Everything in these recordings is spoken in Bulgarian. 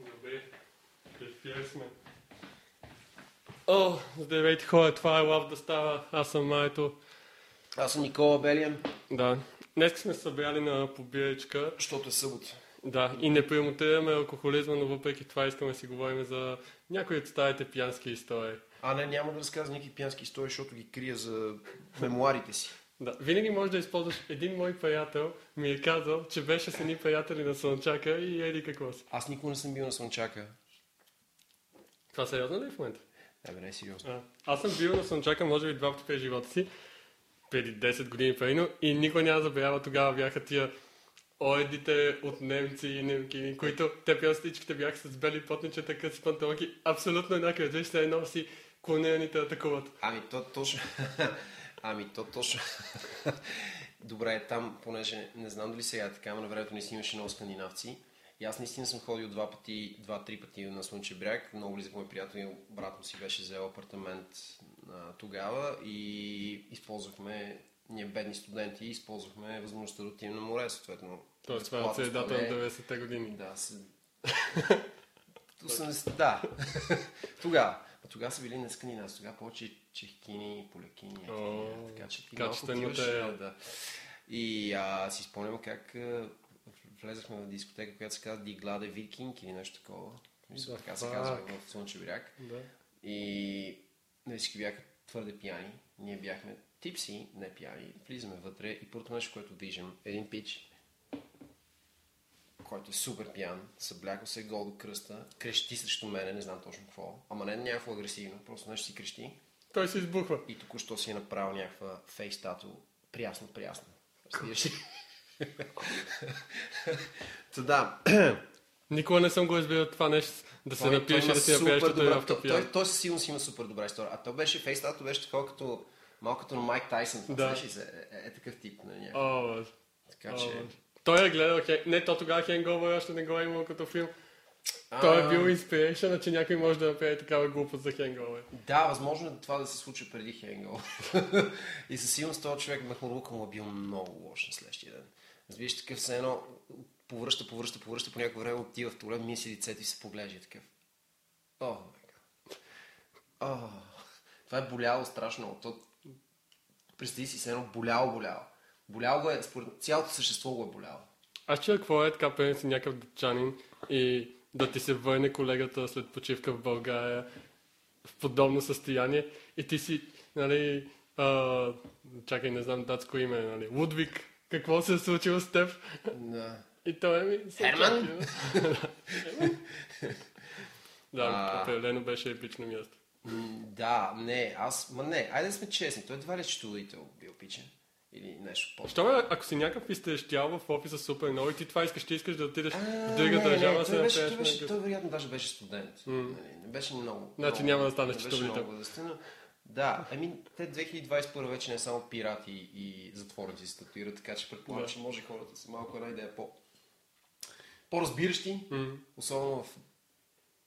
Добре, припели сме. О, здравейте хора, това е Лав да става. Аз съм Майто. Аз съм Никола Белиан, Да. Днес сме се събрали на побирачка. защото е събота. Да, и не премотираме алкохолизма, но въпреки това искаме да си говорим за някои от старите пиянски истории. А не, няма да разказвам никакви пиянски истории, защото ги крия за мемуарите си. Да, винаги можеш да използваш. Един мой приятел ми е казал, че беше с едни приятели на Слънчака и еди какво си. Аз никога не съм бил на Слънчака. Това сериозно ли е в момента? Да, бе, не е сериозно. А, аз съм бил на Слънчака, може би два пъти през живота си, преди 10 години примерно, и никой няма забравя, тогава бяха тия оедите от немци и немки, които те пиостичките бяха с бели потничета, къси панталонки, абсолютно еднакви, виж се едно си клонираните атакуват. Ами то точно... ами то точно... Добре, там, понеже не знам дали сега е така, но на времето не си имаше много скандинавци. И аз наистина съм ходил два пъти, два-три пъти на Слънчев бряг. Много близък мой приятел, брат му си беше взел апартамент а, тогава и използвахме, ние бедни студенти, използвахме възможността да отидем на море, съответно. Тоест това е средата стоене. на 90-те години. Да, с... 80, да. тогава. Тогава са били не скандинавци, тогава повече чехкини, полякини. О, така че ти малко отиваш, материал. да. И а, си спомням как а, влезахме в дискотека, която се казва Дигладе Викинг или нещо такова. Мисля, Да, така се казва в Слънчев бряг. Да. И нали, всички бяха твърде пияни. Ние бяхме типси, не пияни. Влизаме вътре и първото нещо, което виждам, е един пич, който е супер пиян, съблякал се гол до кръста, крещи срещу мене, не знам точно какво. Ама не някакво агресивно, просто нещо си крещи. Той се избухва. И току-що си е направил някаква фейс тату. Прясно, прясно. Разбираш ли? Та да, Никога не съм го избирал това нещо, да се Той- напиеш и той да си напиеш като добра- е той, автопиян. той, той със сигурност има супер добра история. А то беше, фейстато беше такова като малко като на Майк Тайсън. Да. Се, е, е, е, такъв тип. Нали, някакъв. Така че... Той е гледал, Хен... не, то тогава Хенговър още не го е имал като филм. Той е бил инспирейшън, че някой може да направи такава глупост за Хенговър. Да, възможно е това да се случи преди Хенгъл. и със сигурност този човек махмурлука му е бил много лош на следващия ден. Разбираш, такъв все едно повръща, повръща, повръща, по някакво време отива в туалет, мисли лицето и се поглежда и такъв. О. О, това е боляло страшно. То, представи си, все едно боляло, боляло. Боляло го е, според цялото същество го е боляло. Аз чуя какво е така, пълен си някакъв дъчанин и да ти се върне колегата след почивка в България в подобно състояние и ти си, нали, а, чакай, не знам датско име, нали, Лудвиг, какво се е случило с теб? Да. И той ми... се Херман? да, А. определено беше епично място. Да, не, аз, ма не, айде да сме честни, той едва ли е счетоводител бил пичен. Или нещо по Що ако си някакъв изтрещял в офиса супер много и ти това искаш, ти искаш да отидеш А, в друга не, държава, не, се той, беше, той, беше, той вероятно даже беше студент. Нали, Не беше много. Значи много, няма да станеш счетоводител. Да, ами те 2021 вече не е само пирати и затворници се татуират, така че предполагам, Да. че може хората са малко една идея по по-разбиращи, М. особено в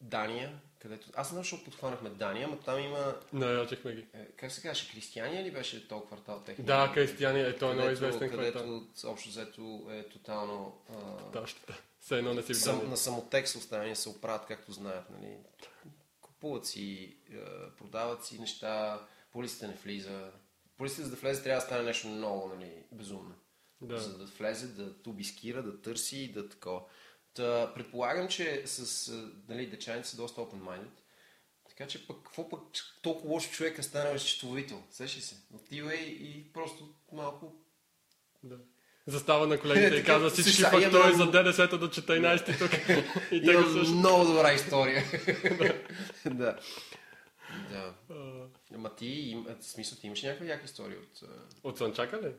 Дания, където... Аз не знам, защо подхванахме Дания, но там има... Нарячихме ги. е, Как се казваше, Християния ли беше този квартал техния? Да, Кристияния е той е много където, известен където квартал. общо взето е тотално а, Да, ще. Все едно не си Сам, на самотек са оставени се оправят, както знаят. Нали? Купуват си, е, продават си неща, полицията не влиза. Полицията за да влезе трябва да стане нещо много нали, безумно. Да. За да влезе, да тубискира, да търси, да такова. Та, предполагам, че с е, нали, дечаните са доста open-minded. Така че пък, какво пък толкова лош човек е станал счетоводител? Сещи се. Отива и, просто малко Да. Застава на колегите и казва всички фактори имам- за ДДС-то до 14 тук. и те Имам слушат. много добра история. да. Да. Ама ти, смисъл, ти имаш някаква яка история от... От Слънчака ли?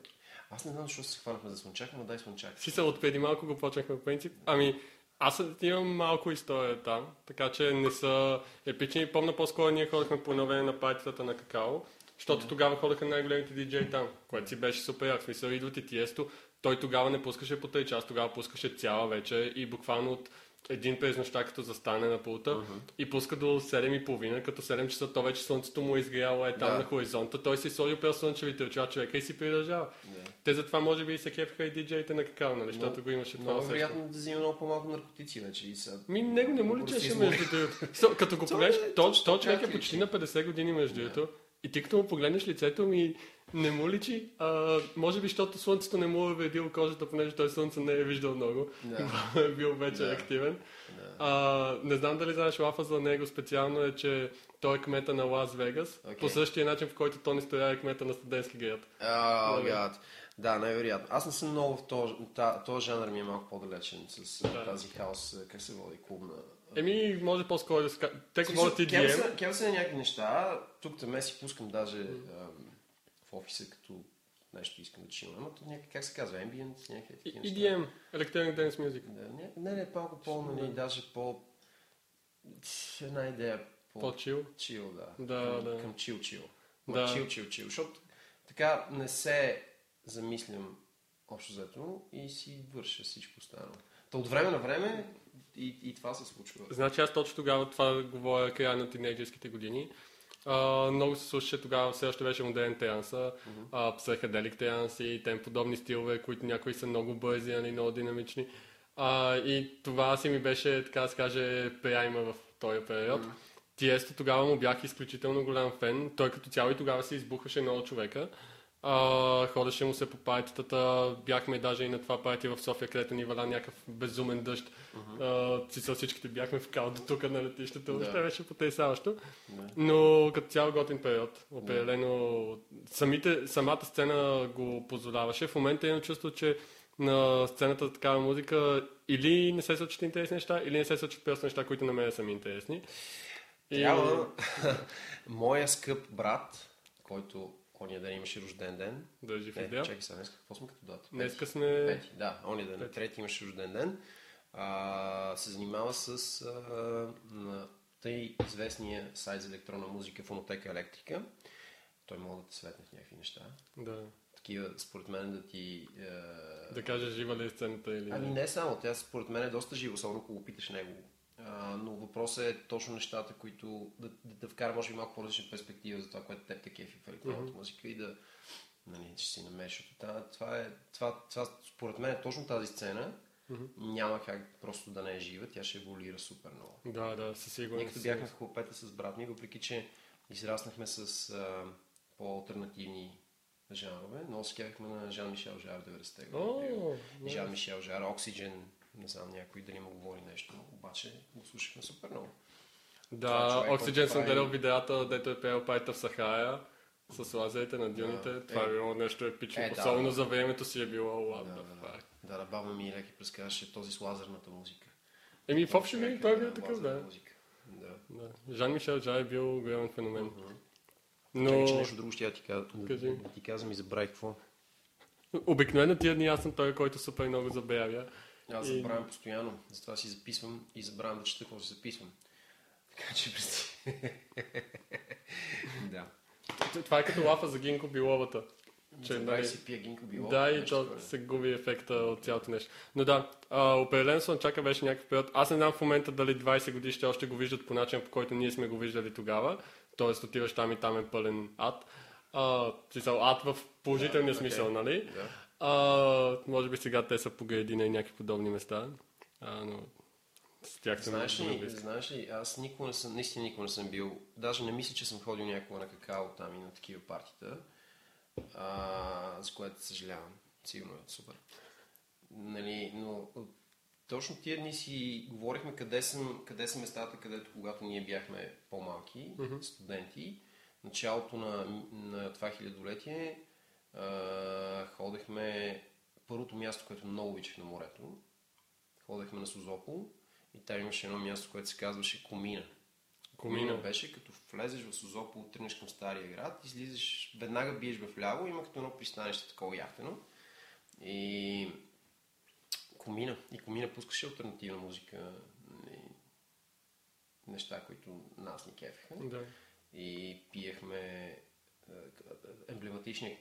Аз не знам защо се хванахме за слънчак, но дай слънчак. Си се от преди малко го почнахме по принцип. Ами, аз имам малко история там, така че не са епични. Помня по-скоро ние ходихме по едно време на партията на какао, защото тогава ходеха най-големите диджеи там, което си беше супер як. Смисъл, идват и Тиесто. Той тогава не пускаше по 3 час, тогава пускаше цяла вечер и буквално от един през като застане на пулта uh-huh. и пуска до 7.30, като 7 часа, то вече слънцето му е изгряло е там Да. на хоризонта, той си сложи през слънчевите очила човека и си придържава. Да. Те затова може би и се кефаха и диджеите на какао, нали, защото го имаше това усещане. вероятно да взима много по-малко наркотици вече и са. Ми, него не му личеше между другото. Като го погледнеш, е то, човек е почти на 50 години между другото. И ти като му погледнеш лицето ми, не му личи. А, може би, защото слънцето не му е вредило кожата, понеже той слънце не е виждал много. Да. е бил вече Да. активен. Да. А, не знам дали знаеш лафа за него специално е, че той е кмета на Лас Вегас. Окей. По същия начин, в който Тони Стоя е кмета на студентски град. Добре. Да, най-вероятно. Аз не съм много в този, този жанр ми е малко по-далечен с Да. тази хаос, как се води, клубна. Еми, може по-скоро да ска... Те смисъл, кеф EDM. са- Кеф са на някакви неща. Тук там си пускам даже ам, в офиса, като нещо искам да чилна. Ама то някак, как се казва, ambient, някакви такива неща. EDM, Electronic Dance Music. Да, не, не, не, малко по, нали, даже по... Една идея по... По-чил. Чил, да. Да, към, да. Към чил, чил. Да. Да. Чил, чил, чил. Защото така не се замислям общо взето и си върша всичко останало. Та от време на време и, и това се случва. Значи аз точно тогава това говоря края на тинейджерските години. А, много се слушаше тогава, все още беше модерен транса, а, психоделик транс и тем подобни стилове, които някои са много бързи, нали, много динамични. А, и това си ми беше, така да се каже, пряйма в този период. Тиесто тогава му бях изключително голям фен. Той като цяло и тогава се избухваше много човека. А, ходеше му се по партитата, бяхме даже и на това парти в София, където ни валя някакъв безумен дъжд. Uh-huh. Цицел всичките бяхме в кал до тук на летището. Да. Въобще беше потресаващо. Да. Но като цял готин период. Определено самите, самата сцена го позволяваше. В момента имам чувство, че на сцената такава музика или не се случват интересни неща, или не се случват просто неща, които на мен са ми интересни. И- Трябва моя скъп брат, който ония ден имаше рожден ден. Да е жив Не, чакай сега, днес какво сме като дата? Днеска сме... Пети, да, ония ден, трети имаше рожден ден. А, се занимава с а, на тъй известния сайт за електронна музика Фонотека Електрика. Той може да те светне в някакви неща. Да. Такива, според мен, да ти... е, Да кажеш жива ли е сцената или Ами не само, тя според мен е доста жива, особено ако го питаш него. А, но въпросът е точно нещата, които да, да, да вкара може би малко по-различна перспектива за това, което теб те кефи в електронната Мгм. музика и да нали, ще си намериш. Това, това, е, това, това, според мен е точно тази сцена. Мгм. Няма как просто да не е жива, тя ще еволюира супер много. Да, да, със Ние сигурност. като бяхме в хлопета с брат ми, въпреки че израснахме с а, по-алтернативни жанрове, но се кефихме на Жан Мишел Жар 90-те години. О, Жан Мишел Жар, Oxygen, не знам някой дали му говори нещо, обаче го слушахме супер много. Да, Oxygen съм гледал видеята, дето е пеел пайта в Сахара с лазерите на дюните. Да, Това е е. било нещо епично. Е, да, Особено да. за времето си е било what Да, да, да. Да, да, баба ми леки разказваше този с лазерната музика. Еми, в общи линии той е бил такъв, да. Да. да. Жан Мишел Джа е бил голям феномен. Мгм. Но Чакай, че нещо друго ще я ти. Да ти казвам и забравих какво. обикновено тия дни аз съм той, който супер много забравя. Аз И- забравям постоянно, затова си записвам и забравям да чета какво си записвам. Така че представи. да. Това е като лафа за Гинко Биловата. Че, нали, си пия гинко било. Да, и то се губи ефекта от цялото нещо. Но да, а, определено Слънчака беше някакъв период. Аз не знам в момента дали 20 годишните още го виждат по начин, по който ние сме го виждали тогава. Тоест отиваш там и там е пълен ад. А, смисъл, ад в положителния Да, смисъл, окей. нали? Да. А, може би сега те са по градина и някакви подобни места. А, но с тях съм Знаеш ли, знаеш ли, аз никога не съм, наистина никога не съм бил, даже не мисля, че съм ходил някога на какао там и на такива партита, а, за което съжалявам. Сигурно е супер. Нали, но точно тия дни си говорихме къде, съм, къде са местата, където когато ние бяхме по-малки, Мгм. студенти, началото на, на това хилядолетие, а, ходехме първото място, което много обичах на морето, ходехме на Созопол и там имаше едно място, което се казваше Комина. Комина. беше като влезеш в Созопол, тръгнеш към Стария град, излизаш, веднага биеш в ляво, има като едно пристанище такова яхтено. И Комина. И Комина пускаше альтернативна музика. И неща, които нас ни кефиха. Да. И пиехме е, емблематичния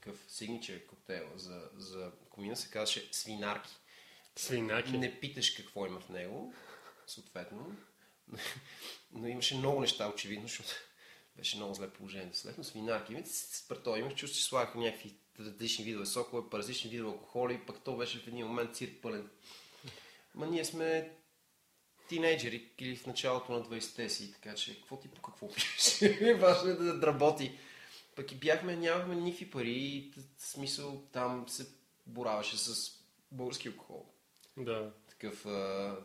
такъв сигничер коктейл за, за Комина се казваше свинарки. Свинаки. Не питаш какво има в него, съответно. Но имаше много неща, очевидно, защото беше много зле положението. Следно свинарки. Спред това имах чувство, че слагаха някакви различни видове сокове, различни видове алкохоли, пък то беше в един момент цирк пълен. Ма ние сме тинейджери или в началото на 20-те си, така че какво ти по какво пишеш? Важно е да работи. Пък и бяхме, нямахме никакви пари и смисъл там се бораваше с български алкохол. Да. Такъв, а,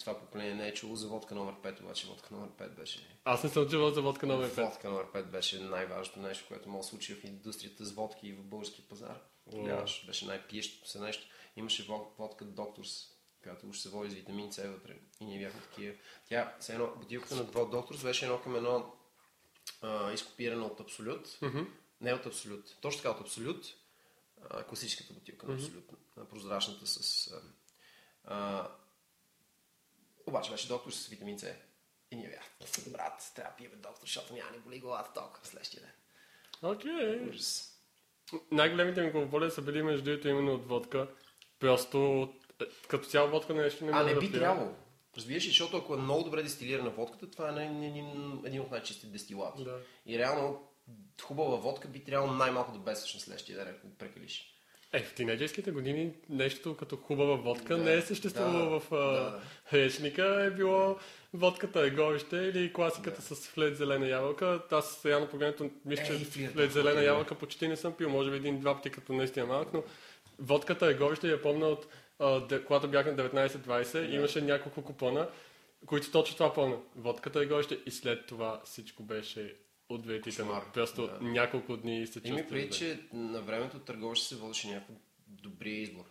това поколение не е чуло за водка номер 5, обаче водка номер 5 беше... Аз не съм чувал за водка номер 5. Водка номер 5 беше най-важното нещо, което може да случи в индустрията с водки и в българския пазар. Тогава беше най-пиещото се нещо. Имаше водка Докторс, която уж се води с витамин С вътре. И ние бяхме такива. Тя, все едно, бутилката на Докторс беше едно към едно а, изкопирана от Абсолют. Mm-hmm. Не от Абсолют. Точно така от Абсолют. А, класическата бутилка на Абсолют. Mm-hmm. Прозрачната с... А, а, обаче беше доктор с витамин С. И ние бяхме, брат, трябва да пием доктор, защото няма ни боли главата толкова следващия ден. Окей. Okay. Ужас. Най-големите ми главоболи са били между другото именно от водка. Просто е, като цяло водка нещо не А може не да би пия. трябвало. Разбираш ли, защото ако е много добре дестилирана водката, това е един, един от най-чистите дестилати. Да. И реално хубава водка би трябвало най-малко да бесваш на следващия ден, ако прекалиш. Е, в тинейджерските години нещо като хубава водка Да, не е съществувало да, в да. речника. Е било водката е горище или класиката с флет зелена ябълка. Аз реално погледнато мисля, че флет, зелена да. ябълка почти не съм пил. Може би един-два пъти като наистина малък, но водката е горище и я помня от а, когато бях на 19-20. Имаше няколко купона, които точно това помня. Водката е горище и след това всичко беше ответително. Кошмар, Просто да. няколко дни се чувствах. преди, зле. че на времето търговец се водеше някакъв добрия избор.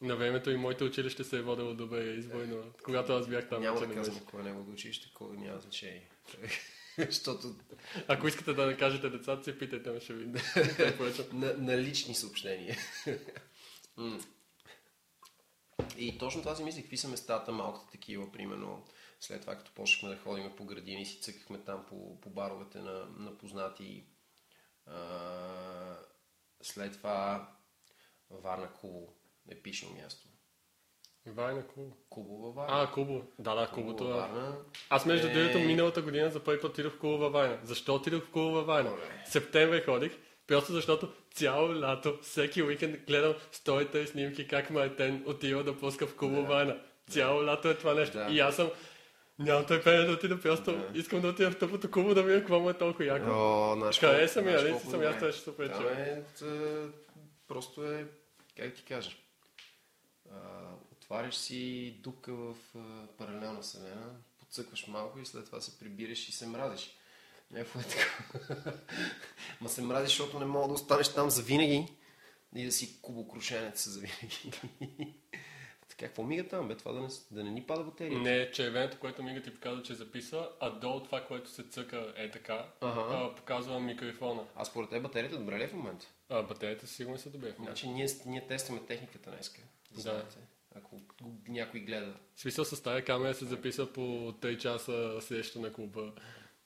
На времето и моето училище се е водило добре избой, но когато аз бях там, Няма да казвам кое негово училище, кое няма значение. Защото Ако искате да накажете децата си, питайте ме, ще ви на, на лични съобщения. И точно това си мислих, какви са местата, малките такива, примерно, след това като почнахме да ходим по градини, си цъкахме там по, по баровете на, на познати. А, след това Варна Кубо, епично място. Вайна Кубо. Кубо във Варна. А, Кубо. Да, да, Кубото. във е. Варна. Аз между Е. другото миналата година за първи път отидох в Кубо във Вайна. Защо отидох в Кубо във Вайна? Добре. В септември ходих, просто защото цяло лято, всеки уикенд гледам стоите снимки как Мартен отива да пуска в Кубо Да. Цяло лято е това нещо. Да. И аз съм Нямам търпение да отида, просто Да. искам да отида в тъпото кубо да видя какво му е толкова яко. О, Хареса колко- ми, знаеш нали? колко Съм аз беше супер Там е, просто е, как ти кажа, а, отваряш си дупка в паралелна вселена, подсъкваш малко и след това се прибираш и се мразиш. Някакво е така. Ма се мразиш, защото не мога да останеш там за винаги и да си кубокрушенец за винаги. така, какво мига там, бе? Това да не, да не ни пада батерия. Не, червеното, което мига ти показва, че записва, а долу това, което се цъка е така, Ага. а, показва микрофона. А според теб батерията добре ли е в момента? А, батериите сигурно са добре. Значи ние, ние тестваме техниката днеска. Да. Знаете. Ако някой гледа. В смисъл с тази камера се записва по 3 часа среща на клуба,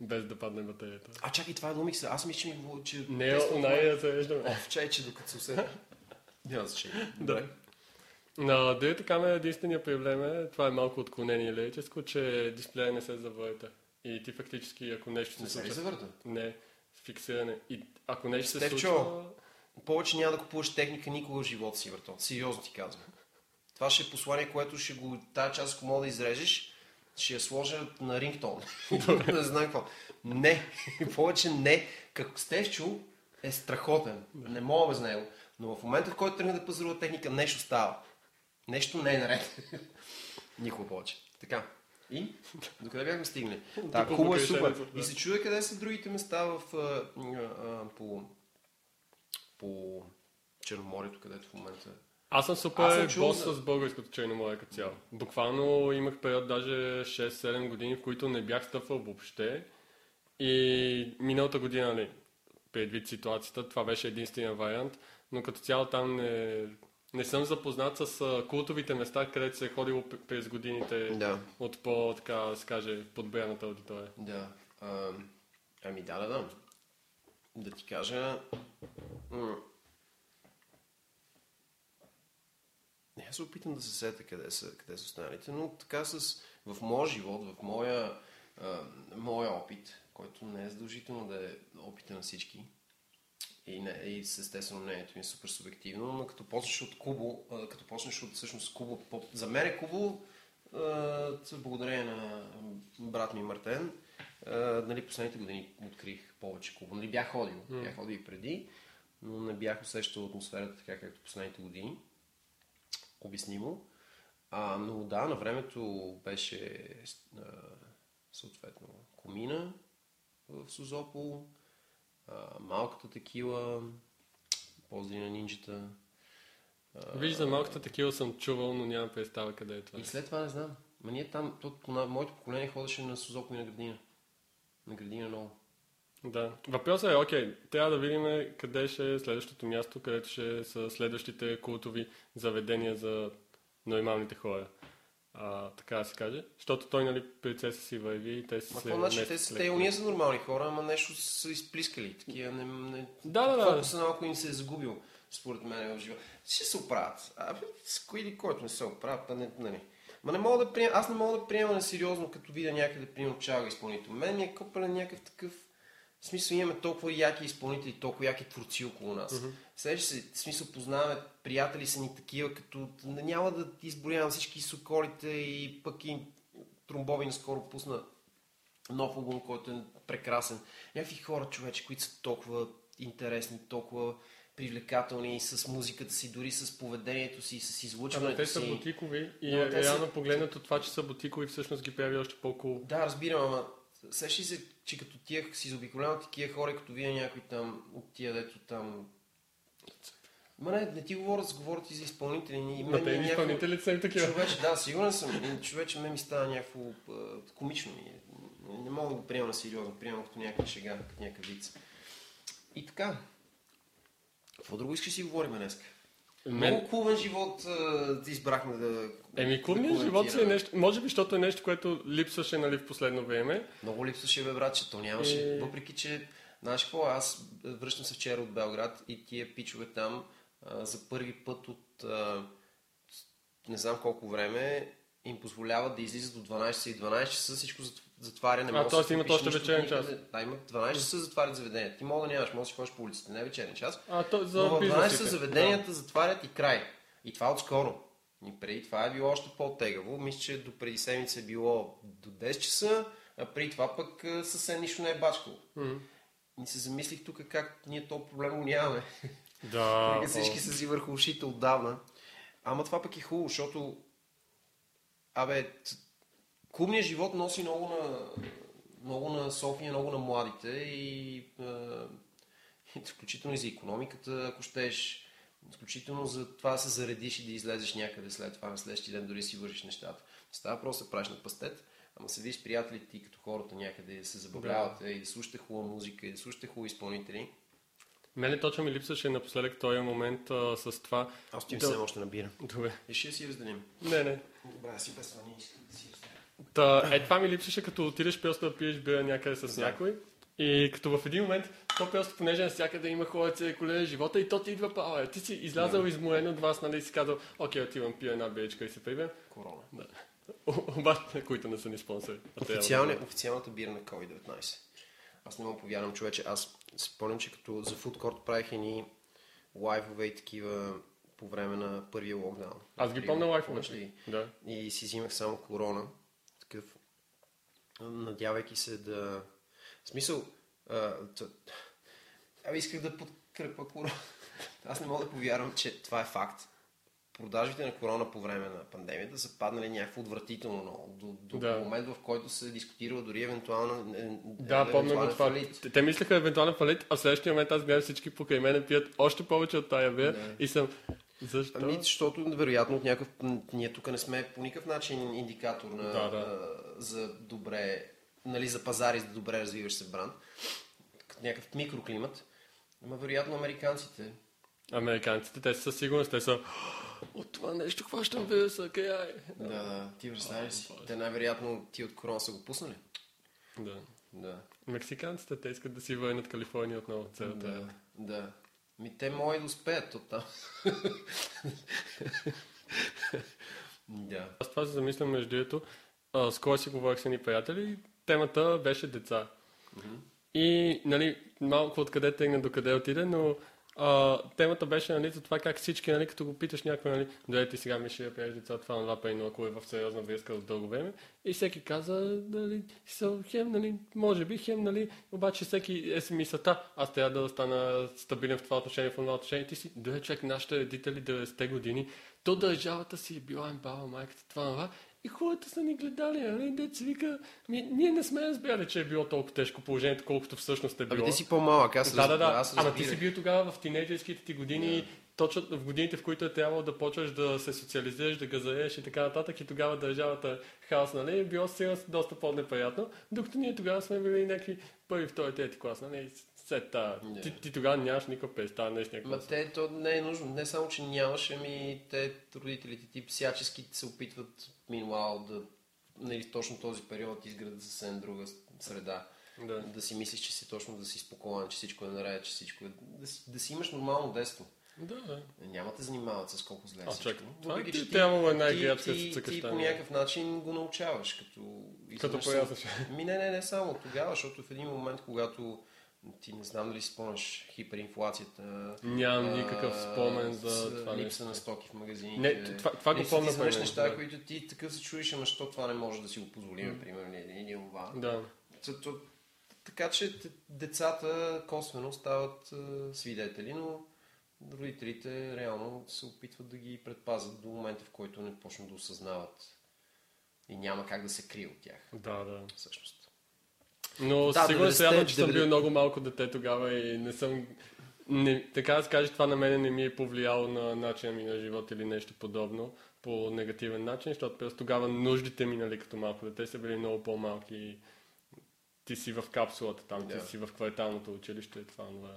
без да падне батерията. А чакай, това е Lumix. Аз мисля, че ми говори, че... Не, е тествам онай това. я зареждаме. О, чай, че докато се усетя. Няма значение. Да. На другата камера единствения проблем е, това е малко отклонение лирическо, че дисплея не се завърта. И ти фактически, ако нещо се Не се ли случва... завърта? Не, фиксиране. И ако нещо се Стефчо, случва... Повече няма да купуваш техника никога в живота си, върто. Сериозно ти казвам. Това ще е послание, което ще го... Тая част, ако мога да изрежеш, ще я сложа на рингтон. не знам какво. Не. Повече не. Как Стефчо е страхотен. Не мога без него. Но в момента, в който тръгне да пазарува техника, нещо става. Нещо не е наред. Никога повече. Така. И? Докъде бяхме стигнали? Да, хубаво е супер. И се чудя къде са другите места в, а, а, по, по Черноморието, където в момента. Аз съм Аз супер съм чул бос с българското черноморие като цяло. Буквално имах период даже 6-7 години, в които не бях стъпвал въобще. И миналата година, нали, предвид ситуацията, това беше единствения вариант. Но като цяло там не, не съм запознат с култовите места, където се е ходило през годините Да. от по, така да се каже, подбраната аудитория. Да. А, ами да, да, да. Да ти кажа... м, Не, аз се опитам да се сета къде са, къде са останалите, но така с, в моя живот, в моя, а, моя опит, който не е задължително да е опита на всички, и, не, и естествено мнението ми е супер субективно, но като почнеш от Кубо, а, като почнеш от всъщност Кубо, по, за мен е Кубо, а, благодарение на брат ми Мартен, а, нали, последните години открих повече Кубо. Нали, бях ходил, М. бях ходил и преди, но не бях усещал атмосферата така, както последните години. Обяснимо. А, но да, на времето беше а, съответно Комина в Созопол, а, малката такива, поздри на нинджата. Виж, за малката такива съм чувал, но нямам представа къде е това. И след това не знам. Ма ние там, то, моето поколение ходеше на Созопол и на градина. На градина много. Да. Въпросът е, окей, трябва да видим къде ще е следващото място, където ще са следващите култови заведения за нормалните хора. А, така да се каже. Защото той, нали, процеса си върви и те се какво значи? Те, леко. те уния са нормални хора, ама нещо са изплискали. Такива не, не... Да, да, да. Фокусът на малко им се е загубил, според мен, в живота. Ще се оправят. А, бе, с кой или който не се оправят, па не, нали. Ма не мога да приема, аз не мога да приема несериозно, като видя някъде, примерно, чага изпълнител. Мен ми е копален някакъв такъв... В смисъл имаме толкова яки изпълнители, толкова яки творци около нас. Mm-hmm. Сега се, в смисъл познаваме, приятели са ни такива, като няма да изброявам всички соколите и пък и Тромбови наскоро пусна нов албум, който е прекрасен. Някакви хора, човече, които са толкова интересни, толкова привлекателни с музиката си, дори с поведението си, с излъчването те са си. бутикови и Но е, те са- реално погледнато това, че са бутикови, всъщност ги прави още по-кул. Да, разбирам, ама сещи се, че като тия си заобиколен от такива хора, като вие някой там, от тия, дето там... Ма не, не ти говоря, говоря ти за изпълнители. Ни, мен те и изпълнителите са им такива. Човече, да, сигурен съм. И Човече, ме ми става някакво комично. Ми. Не, не мога да го приема на сериозно. Приемам като някаква шега, като някакъв виц. И така. Какво друго искаш да си говорим днес? Мен... Много клубен живот а, избрахме да Еми, клубният да живот си е нещо, може би, защото е нещо, което липсваше нали, в последно време. Много липсваше, бе, брат, че то нямаше. Е. Въпреки, че, знаеш какво, аз връщам се вчера от Белград и тия пичове там а, за първи път от а, не знам колко време им позволяват да излизат до 12 часа и 12 часа всичко зат- затваря. Не А, да т.е. имат още вечерен никъде. Да, имат 12 часа затварят заведенията. Ти мога да нямаш, може да си ходиш по улиците, не е вечерен час. А, то, за Но в 12 часа заведенията затварят и край. И това отскоро. И преди това е било още по-тегаво. Мисля, че до преди седмица е било до 10 часа, а преди това пък съвсем нищо не е бачкало. Да. М. И се замислих тук как ние този проблем го нямаме. Да. Нека всички са си върху ушите отдавна. Ама това пък е хубаво, защото абе, клубният живот носи много на, много на София, много на младите и, и включително и за економиката, ако щеш, изключително за това да се заредиш и да излезеш някъде след това на следващия ден, дори си вършиш нещата. Не става просто да правиш на пастет, ама седиш с приятелите ти като хората някъде да се забавлявате и да слушате хубава музика и да слушате хубави изпълнители. Мене точно ми липсваше напоследък този момент а, с това. Аз ти Да. взема още набира. Добре. И ще си разделим. Не, не. Добре, си без това си. Та, е, това ми липсваше, като отидеш просто да пиеш бира някъде с Да. някой. И като в един момент, то просто понеже навсякъде има хора, че коле живота и то ти идва пала. Ти си излязал изморен от вас, нали, и си казал, окей, отивам, пия една биричка и се прибем. Корона. Да. Обаче, които не са ни спонсори. Официалната бира на COVID-19. Аз не мога повярвам, човече. Аз си спомням, че като за Court правих едни лайвове и такива по време на първия локдаун. Аз ги помня ли? Да. И си взимах само корона. Такъв, надявайки се да... В смисъл, а, т... Абе, исках да подкрепа корона. Аз не мога да повярвам, че това е факт. Продажбите на корона по време на пандемията са паднали някакво отвратително много. До, до Да. момент, в който се дискутира дори евентуално е, Да, помня го това. Те, те мислеха евентуален фалит, а в следващия момент аз гледам всички покрай мене пият още повече от тая Да. и съм... Защо? Ами, защото вероятно от някакъв... Ние тук не сме по никакъв начин индикатор на, Да, да. а, за добре... Нали, за пазари, за добре развиваш се бранд. Някакъв микроклимат. Ама вероятно американците. Американците, те са със сигурност, те са от това нещо хващам вируса, кая Да, да. Ти представяш си. Те най-вероятно ти от корона са го пуснали. Да. Да. Мексиканците, те искат да си върнат Калифорния отново. Целата. е. Да. Да. Ми те могат да успеят от там. Да. Аз това се замислям между другото. а, С кой си говорих с едни приятели, темата беше деца. И, нали, малко откъде тегна до къде отиде, но а, темата беше, нали, за това как всички, нали, като го питаш някой, нали, ти сега ми ще приеш деца, това, това, пей, но ако е в сериозна връзка от дълго време. И всеки каза, нали, хем, нали, може би, хем, нали, обаче всеки е с мисълта, аз трябва да стана стабилен в това отношение, в това отношение. Ти си, дойде човек, нашите родители 90-те години, то държавата си е била им баба, майката, това, това. И хората са ни гледали, нали, се вика, ми, ние не сме разбрали, че е било толкова тежко положението, колкото всъщност е било. Ами ти си по-малък, аз Да, да, да. аз Ама ти разбирах. си бил тогава в тинейджерските ти години, точно в годините, в които е трябвало да почваш да се социализираш, да газаеш и така нататък. И тогава държавата хаос, нали? е Било сигурно доста по-неприятно. Докато ние тогава сме били някакви първи, втори, трети клас, нали? След та. Не. Ти, ти, тогава нямаш никаква представа днешния Ма клас. те, то не е нужно. Не само, че нямаш, ами те, родителите ти, всячески се опитват, минуал, да, нали, точно този период изградат съвсем друга среда. Да. Да си мислиш, че си точно да си спокоен, че всичко е наред, че всичко е... Да си, да си имаш нормално детство. Да, да. Няма те занимават с колко зле е А, чакай, това ти че трябвало ти- играчка ти, с цъкаща, ти по не? някакъв начин го научаваш, като... Като поясваш. Ми не, не, не само тогава, защото в един момент, когато ти не знам дали спомняш хиперинфлацията. Нямам никакъв спомен за това Липса нещо. на стоки в магазините. Не, това- това го помня, примерно, неща, да. които ти такъв се чуеш, ама що това не може да си го позволим, примерно, или, това. Да. Така че децата косвено стават свидетели, но родителите реално се опитват да ги предпазят до момента, в който не почнат да осъзнават. И няма как да се крие от тях, Да, да. всъщност. Но Да, сигурно се 90-те, радвам, че съм 90 бил много малко дете тогава и не съм... Не, така да се каже, това на мен не ми е повлияло на начина ми на живот или нещо подобно по негативен начин, защото просто тогава нуждите ми, нали, като малко дете са били много по-малки и ти си в капсулата там, Да. ти си в кварталното училище, това, това.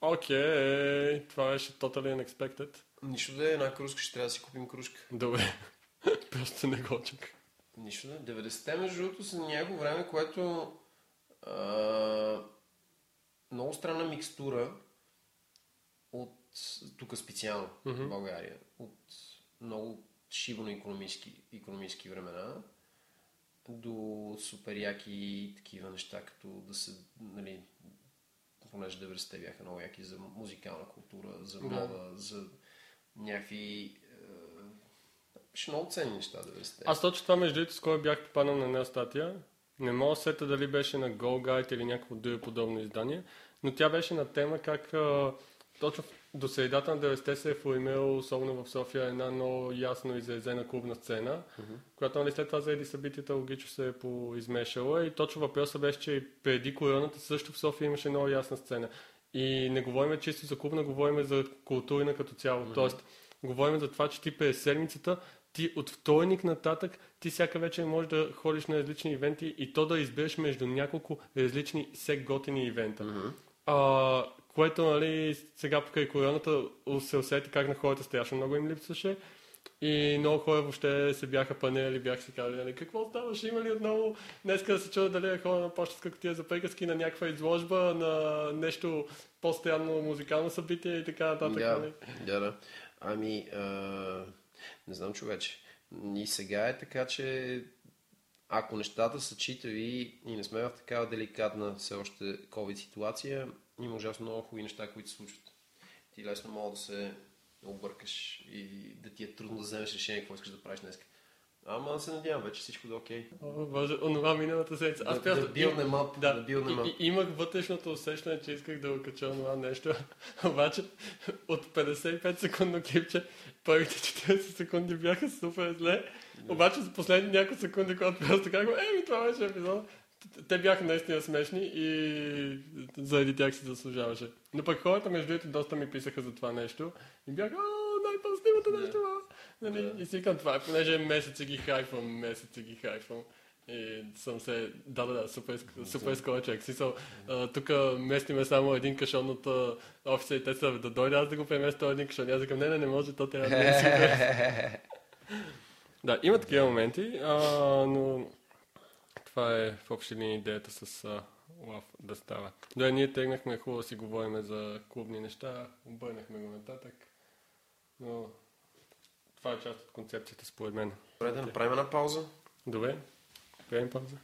Окей, това беше totally unexpected. Нищо да е една кружка, ще трябва да си купим кружка. Добре, просто не го очаквах. Нищо да е. 90-те, между другото, са някакво време, което а, много странна микстура от тук специално в България, от много шибано економически, економически времена до супер яки такива неща, като да се, нали, понеже 90-те бяха много яки за музикална култура, за Да. мода, за някакви е, беше много ценни неща 90-те. Аз точно това между другото, с кой бях попаднал на една статия. Не мога да сета дали беше на Go Guide или някакво друго подобно издание, но тя беше на тема как а, точно до средата на 90-те се е формирала, особено в София, една много ясно изразена клубна сцена, която нали, след това заради събитията логично се е поизмешала и точно въпросът беше, че и преди короната също в София имаше много ясна сцена. И не говорим чисто за клубна, говорим за културна като цяло. Тоест, говорим за това, че ти през седмицата, ти от вторник нататък, ти всяка вечер можеш да ходиш на различни ивенти и то да избереш между няколко различни сек готини ивента. А, което, нали, сега покрай короната се усети как на хората страшно много им липсваше. И много хора въобще се бяха панели, бяха си казали, нали, какво ставаше, има ли отново днеска да се чува дали е хора на почтска котия за приказки, на някаква изложба, на нещо по-странно музикално събитие и така нататък. Да, нали? да, да. Ами, а, не знам, човече. И сега е така, че ако нещата са читави и не сме в такава деликатна все още COVID ситуация, има ужасно много хубави неща, които се случват. Ти лесно мога да се объркаш и да ти е трудно да вземеш решение какво искаш да правиш днес. Ама да се надявам вече всичко да е окей. О, Боже, онова миналата седмица. Аз просто да билнем ап, да, да билнем и, имах вътрешното усещане, че исках да окача това нещо. Обаче от 55 секундно клипче, първите 40 секунди бяха супер зле. Обаче за последните няколко секунди, когато просто казах, еми това беше епизод. Те бяха наистина смешни и заради тях си заслужаваше. Но пък хората между другото доста ми писаха за това нещо и бяха, о, най-позитивното Да. нещо. а!» Нали? Да. И си викам това, понеже месеци ги хайфвам, месеци ги хайфвам. И съм се... Да, да, да, супер, супер скоро човек. Смисъл, тук местиме само един кашон от офиса и те са да дойде аз да го преместя един кашон. И Аз викам, не, не, не може, то трябва да е супер. Да, има такива моменти, а, но това е в общи линии идеята с а, лав да става. Да, ние тегнахме хубаво си говорим за клубни неща, обърнахме го нататък, но Това е част от концепцията, според мен. Добре, да направим една пауза. Добре, правим пауза.